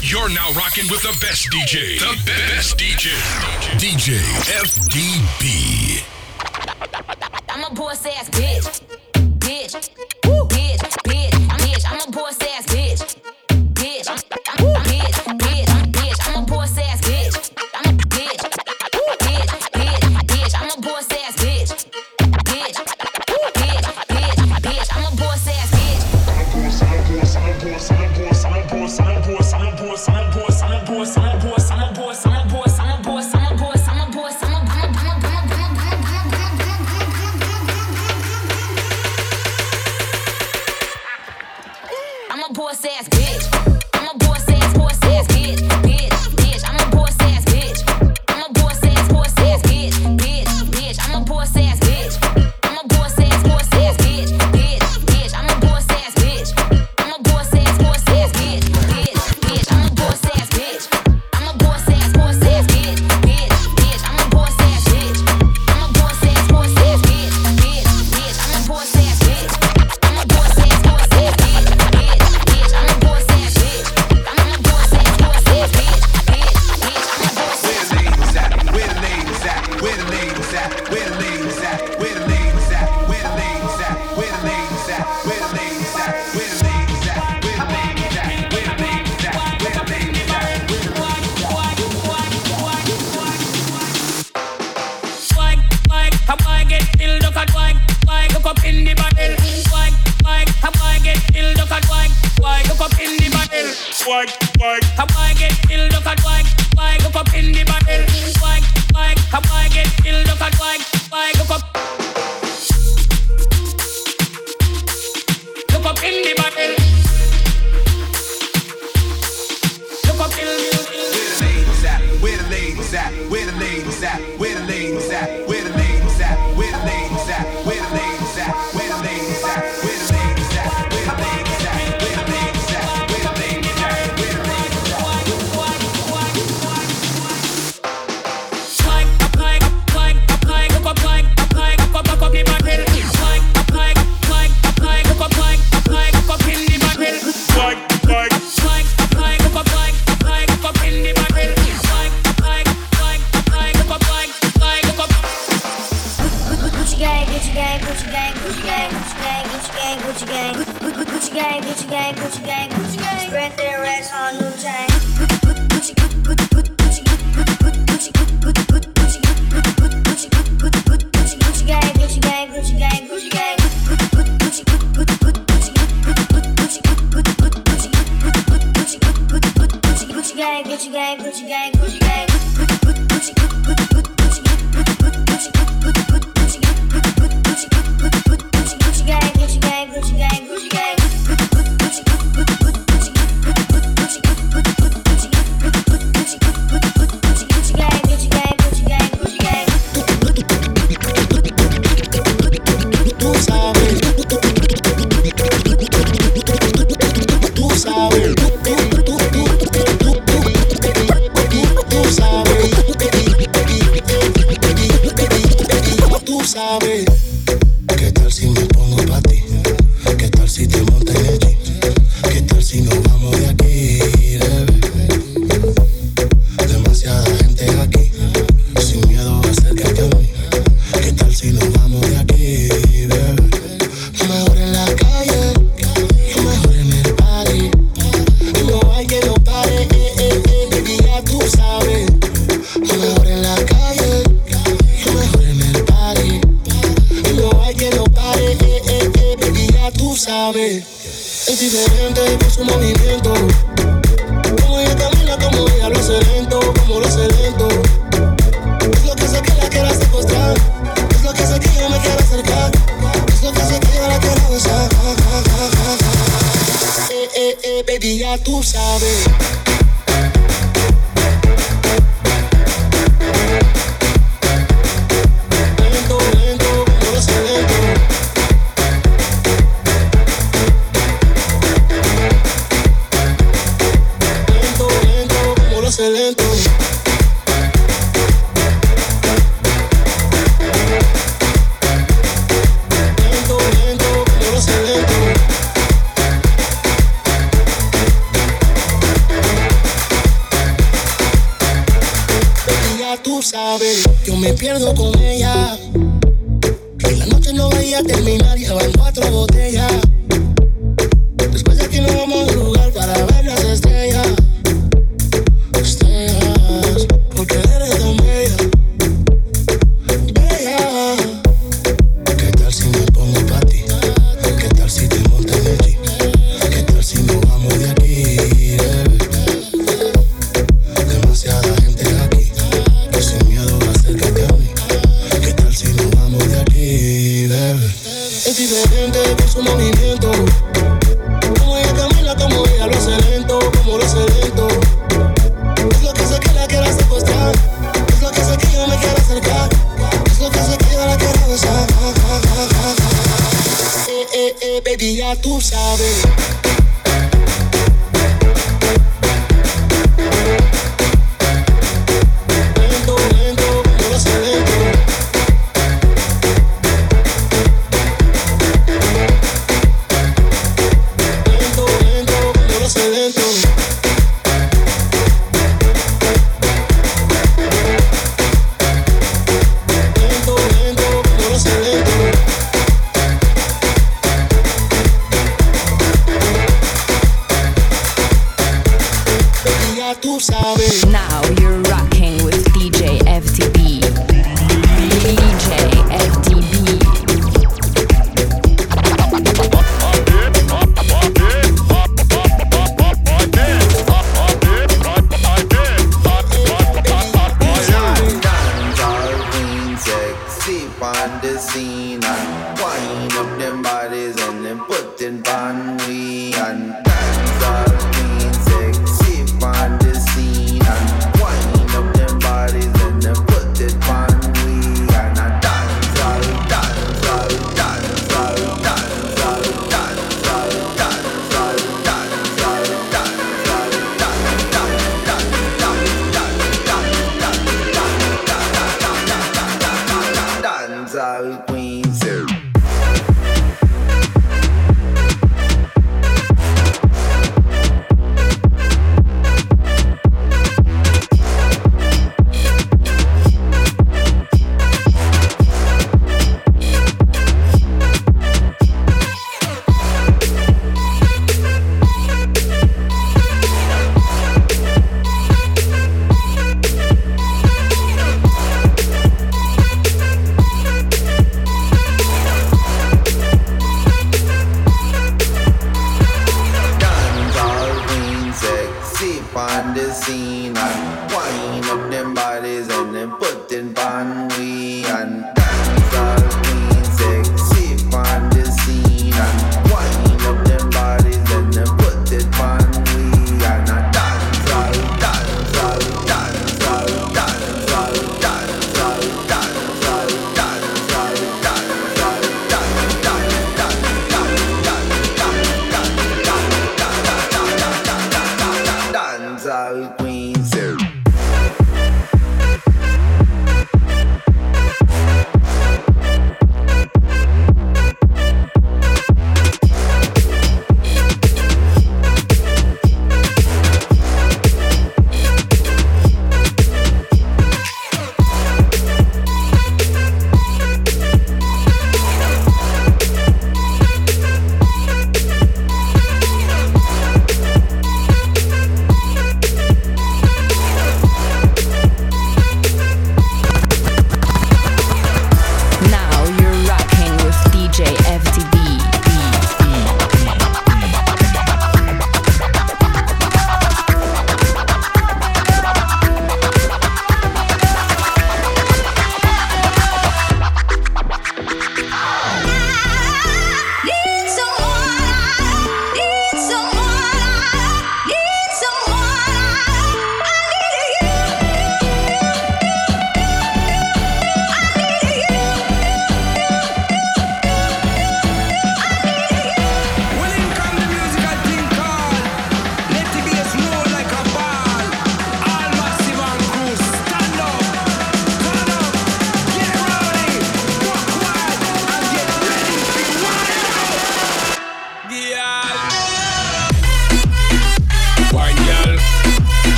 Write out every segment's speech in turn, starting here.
You're now rocking with the best DJ. The best DJ. DJ FDB. I'm a boss ass bitch. Bitch. Woo. Bitch. Bitch. I'm bitch. I'm a boss ass bitch. A boy get killed, look at wag, Why go up in the barrel, wag, wag. A boy get killed, look at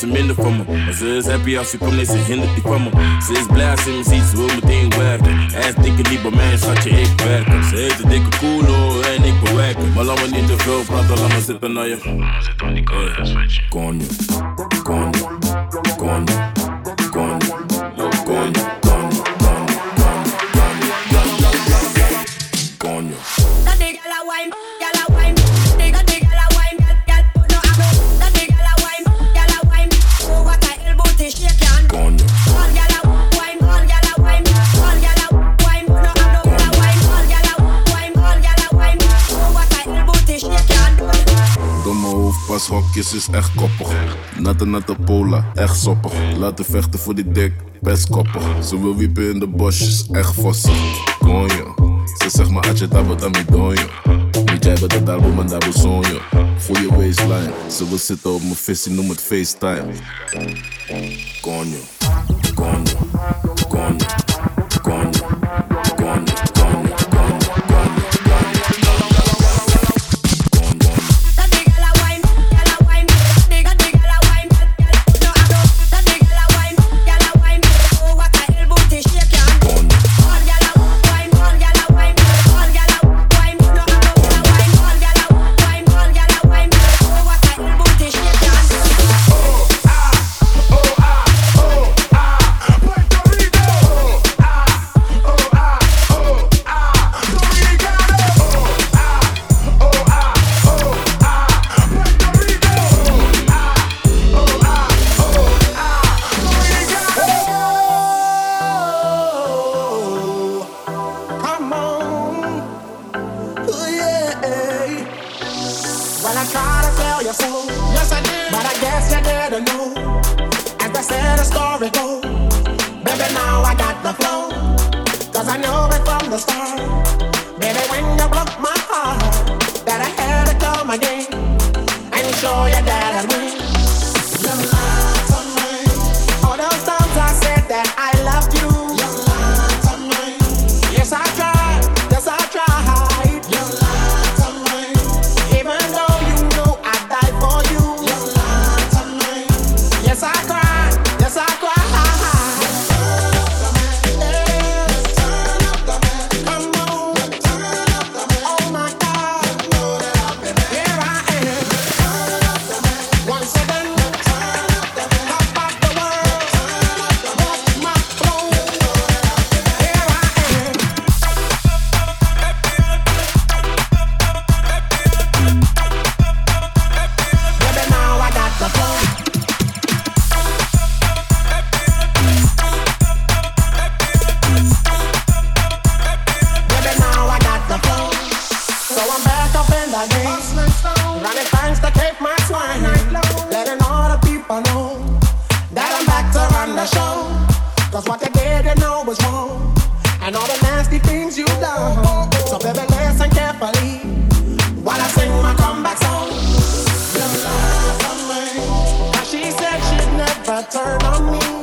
ze minder van me. ze is happy als je komt, nee, ze hindert die van me. Ze is blij als ze me ziet, ze wil meteen werken. Hij is dikke niet bij mij, schatje, ik werk. Ze heeft een dikke koelo en ik bewerk. Maar laat me niet te veel praten, laat me zitten naar je. Zit aan die Konje, konje, konje, konje, konje. Als hokjes is echt koppig. Natte natte pola, echt soppig. Laten vechten voor die dik, best koppig. Ze wil wiepen in de bosjes, echt vossen. Konjo, ze zegt maar atje tabo tami donjo. Niet jij bent het daarom en daarom Voel je waistline, ze wil zitten op mijn vis, noem het FaceTime. Konjo, konjo, konjo. The show. Cause what they did, you know was wrong. And all the nasty things you done. So baby, listen carefully while I sing my comeback song. You lied to me. Now she said she'd never turn on me.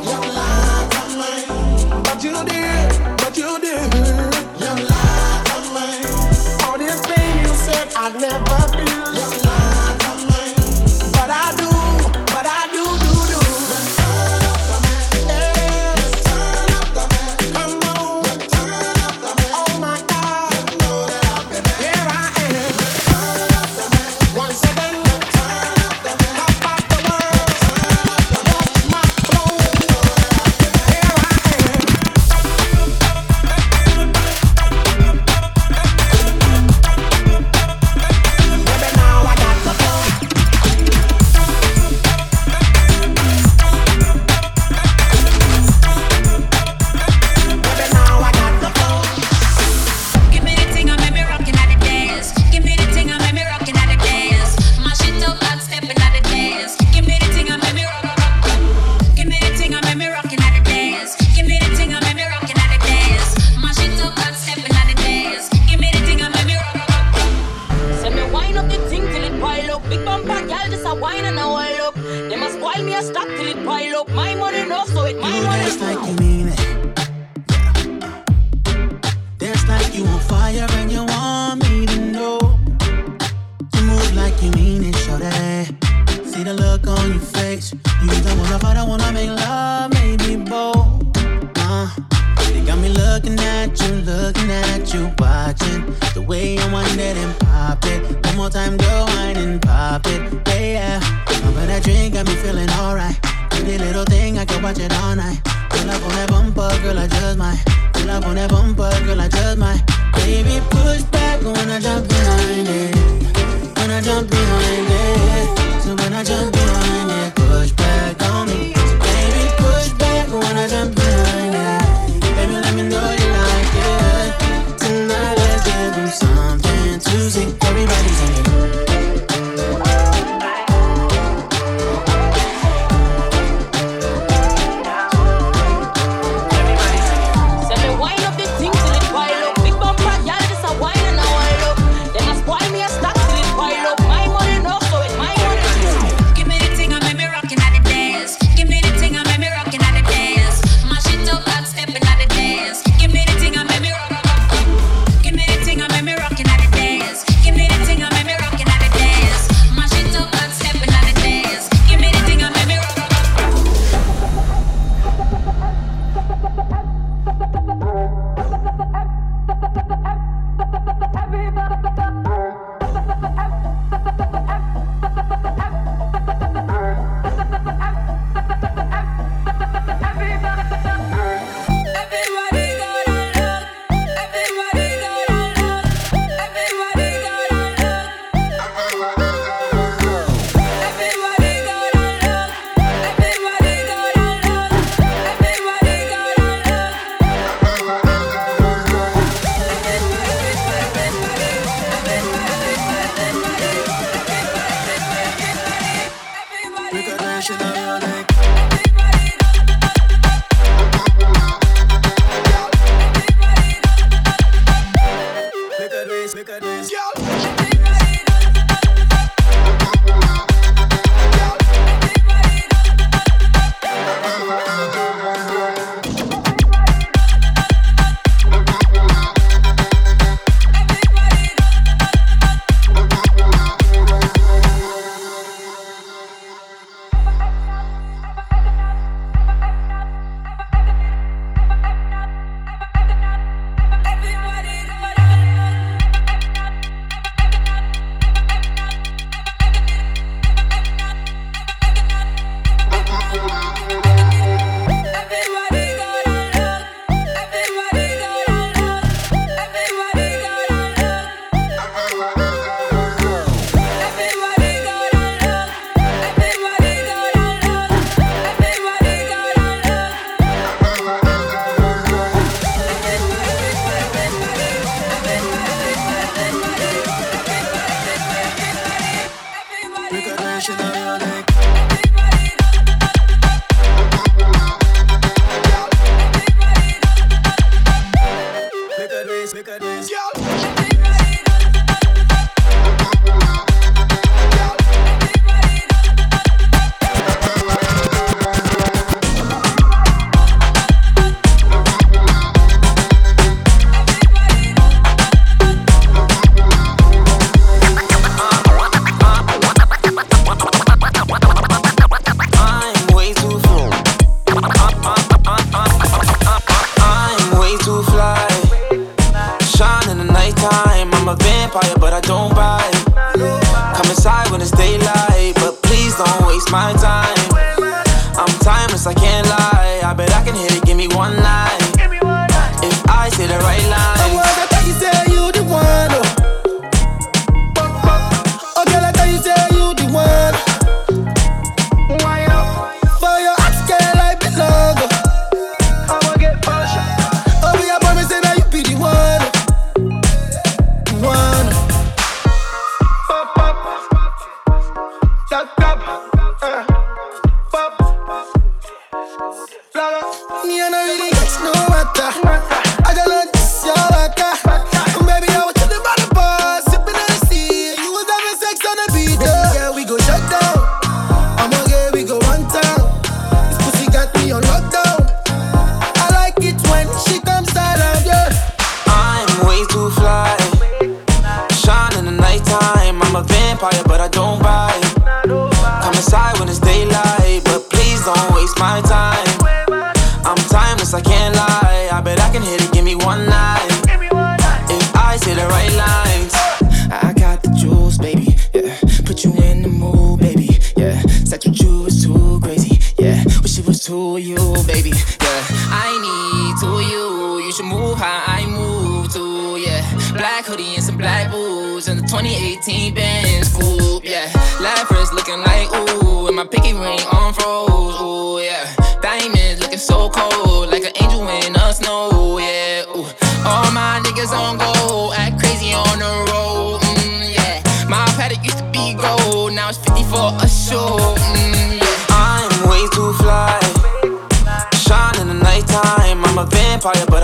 A stock till it pile up. My money no, so it my money. Dance like you mean it. Dance like you on fire and you want me to know. You move like you mean it, show that. See the look on your face. You don't wanna fight, I wanna make love, maybe bold. Uh, they got me looking at you, looking at you, watching the way you wind it and pop it. One more time, go wine and pop it, yeah. yeah. Over that drink got me feeling little thing, I can watch it all night. Pull up on that bumper, girl, I just might. Pull up on that bumper, girl, I just might. Baby, push back when I jump behind it. When I jump behind it. So when I jump behind it, push back on me. Baby, push back when I jump behind it. Baby, let me know you like it. Tonight, let's give them something to see. Everybody sing it.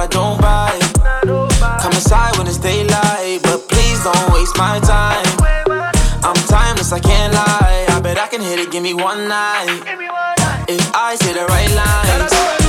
I don't buy. Come inside when it's daylight, but please don't waste my time. I'm timeless, I can't lie. I bet I can hit it, give me one night. If I say the right line.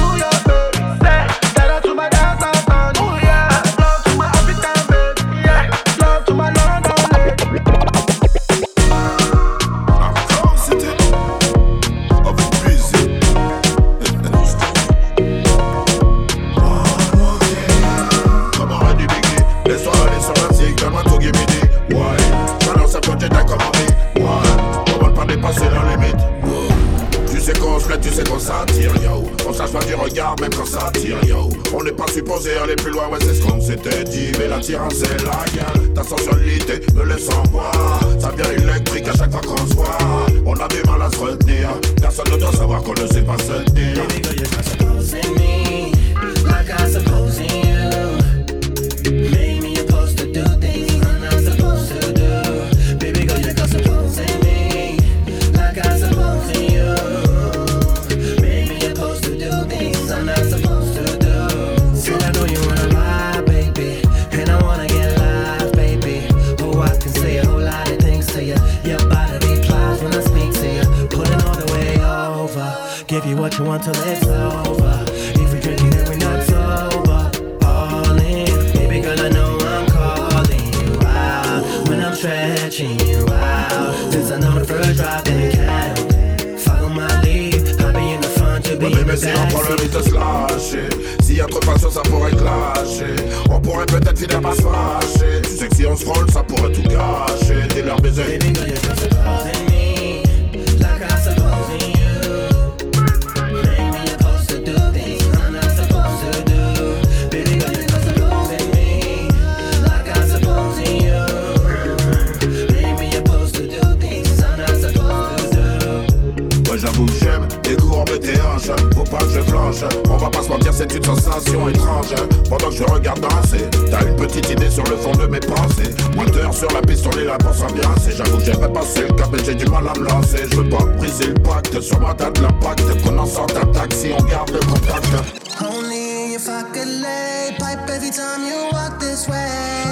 pas supposé aller plus loin, ouais, c'est ce qu'on s'était dit. Mais l'attirance est la gueule, ta sensualité me laisse en boire. Ça vient électrique à chaque fois qu'on se voit. On a du mal à se retenir, personne ne doit savoir qu'on ne sait pas se dire. Me, like you. Maybe got you until it's over. If we're drinking not sober, girl, I know I'm calling you when I'm stretching you drop in the follow my. I'll be in the front, the on prend ça pourrait clasher. On pourrait peut-être finir par se. Tu sais que si on se frôle, ça pourrait tout gâcher. Dès leur baiser. On va pas se mentir, c'est une sensation étrange. Pendant que je regarde danser, t'as une petite idée sur le fond de mes pensées. Moteur sur la piste, on est là pour s'ambiancer. J'avoue que j'aimerais passer le cap, mais j'ai du mal à me lancer. Je veux pas briser le pacte, sur ma date l'impact. Qu'on en sorte attaque si on garde le contact. Only if I lay pipe every time you walk this way.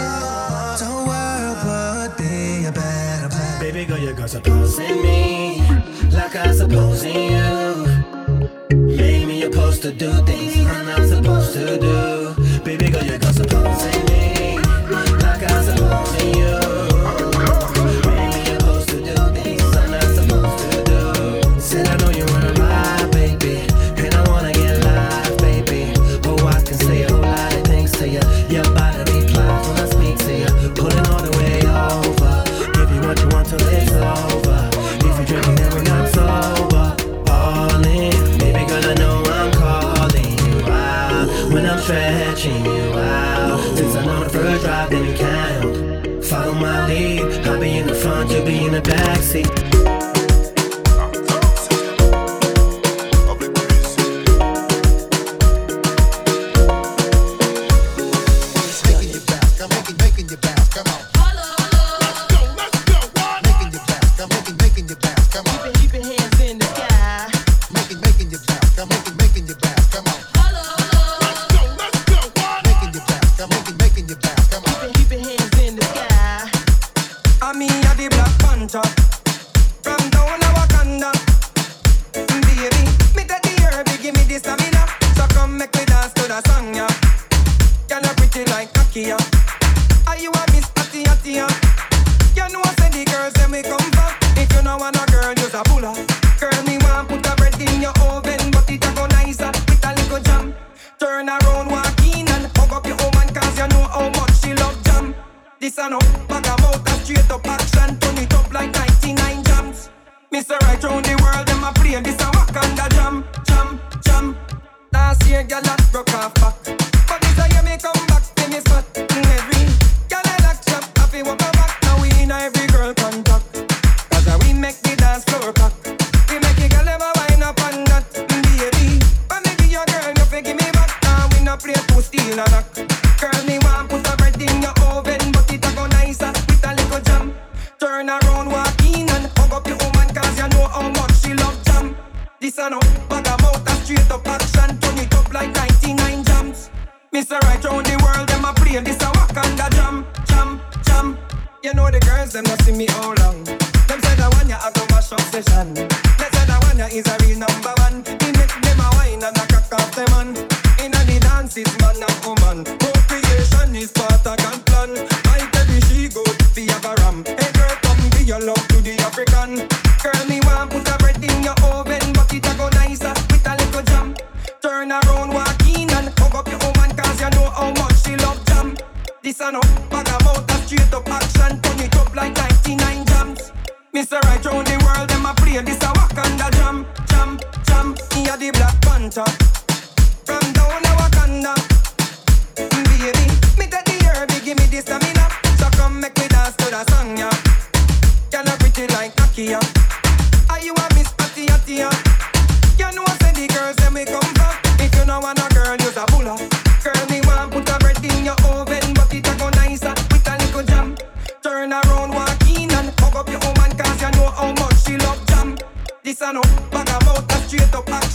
Would be a better. Baby. to do things see.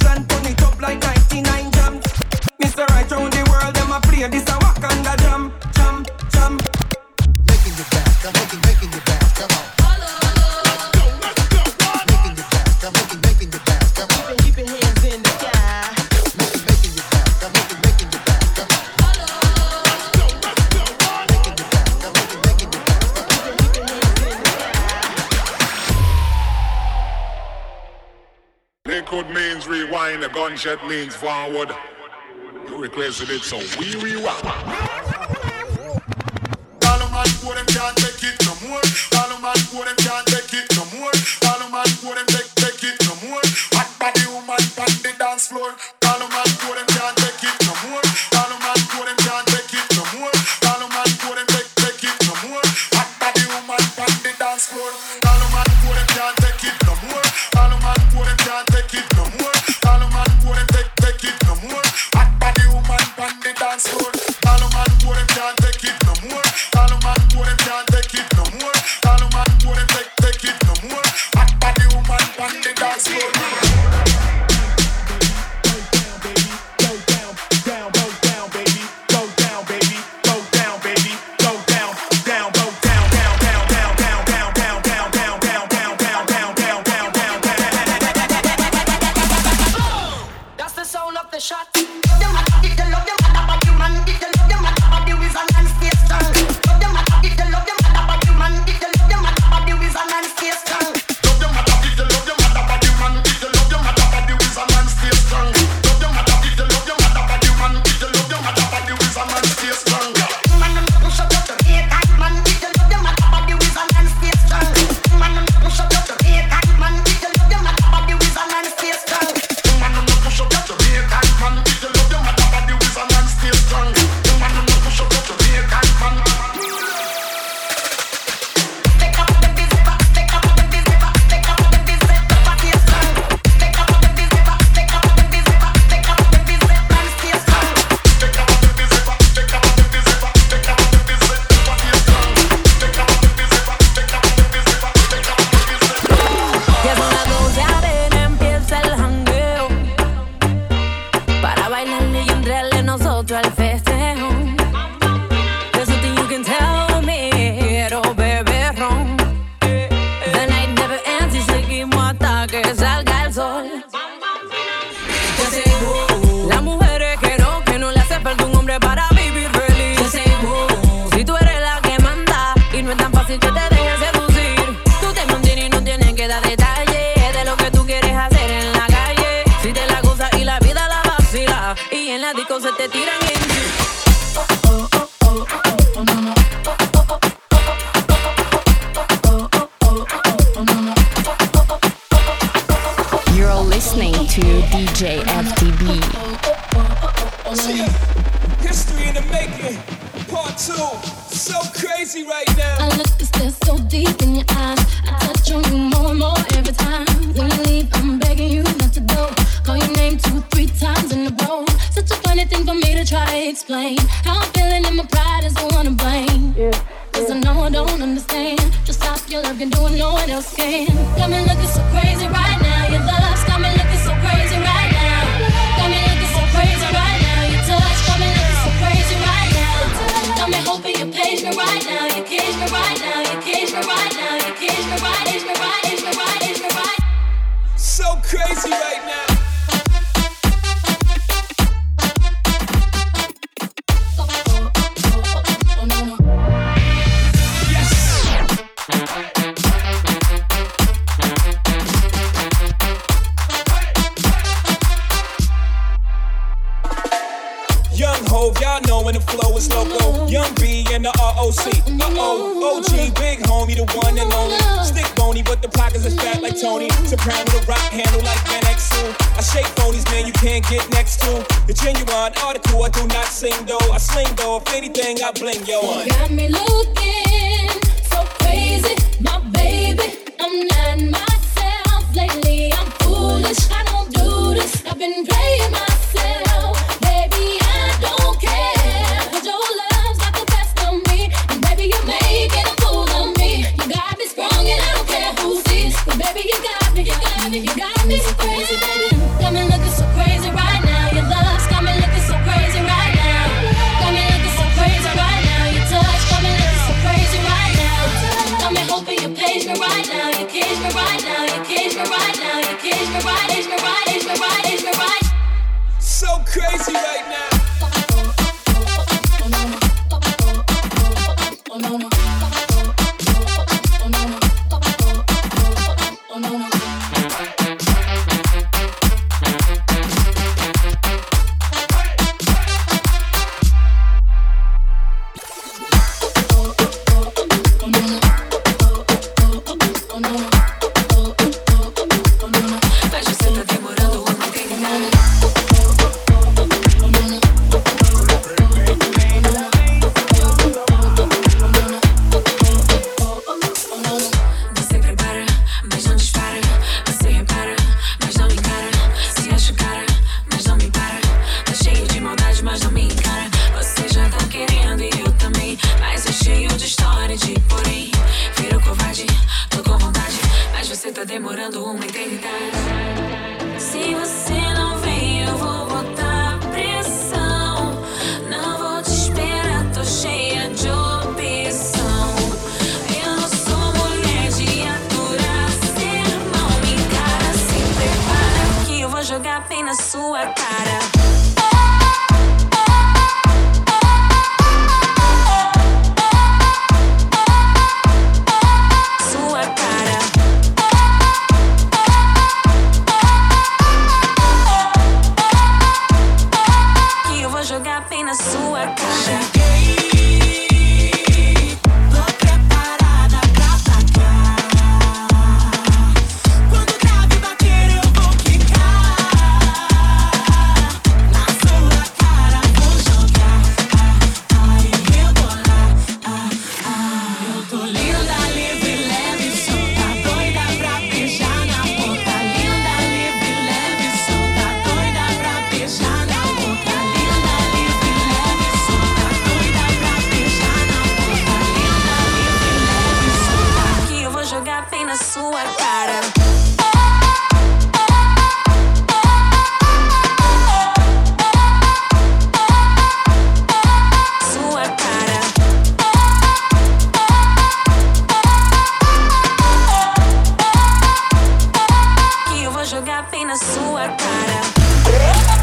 plan. A means forward. You requested it, so we rewind. tá demorando uma eternidade. Se você não vem, eu vou botar pressão. Não vou te esperar, tô cheia de opção. Eu não sou mulher de aturar sermão. Me encara, se prepara, que eu vou jogar bem na sua cara. Sua cara.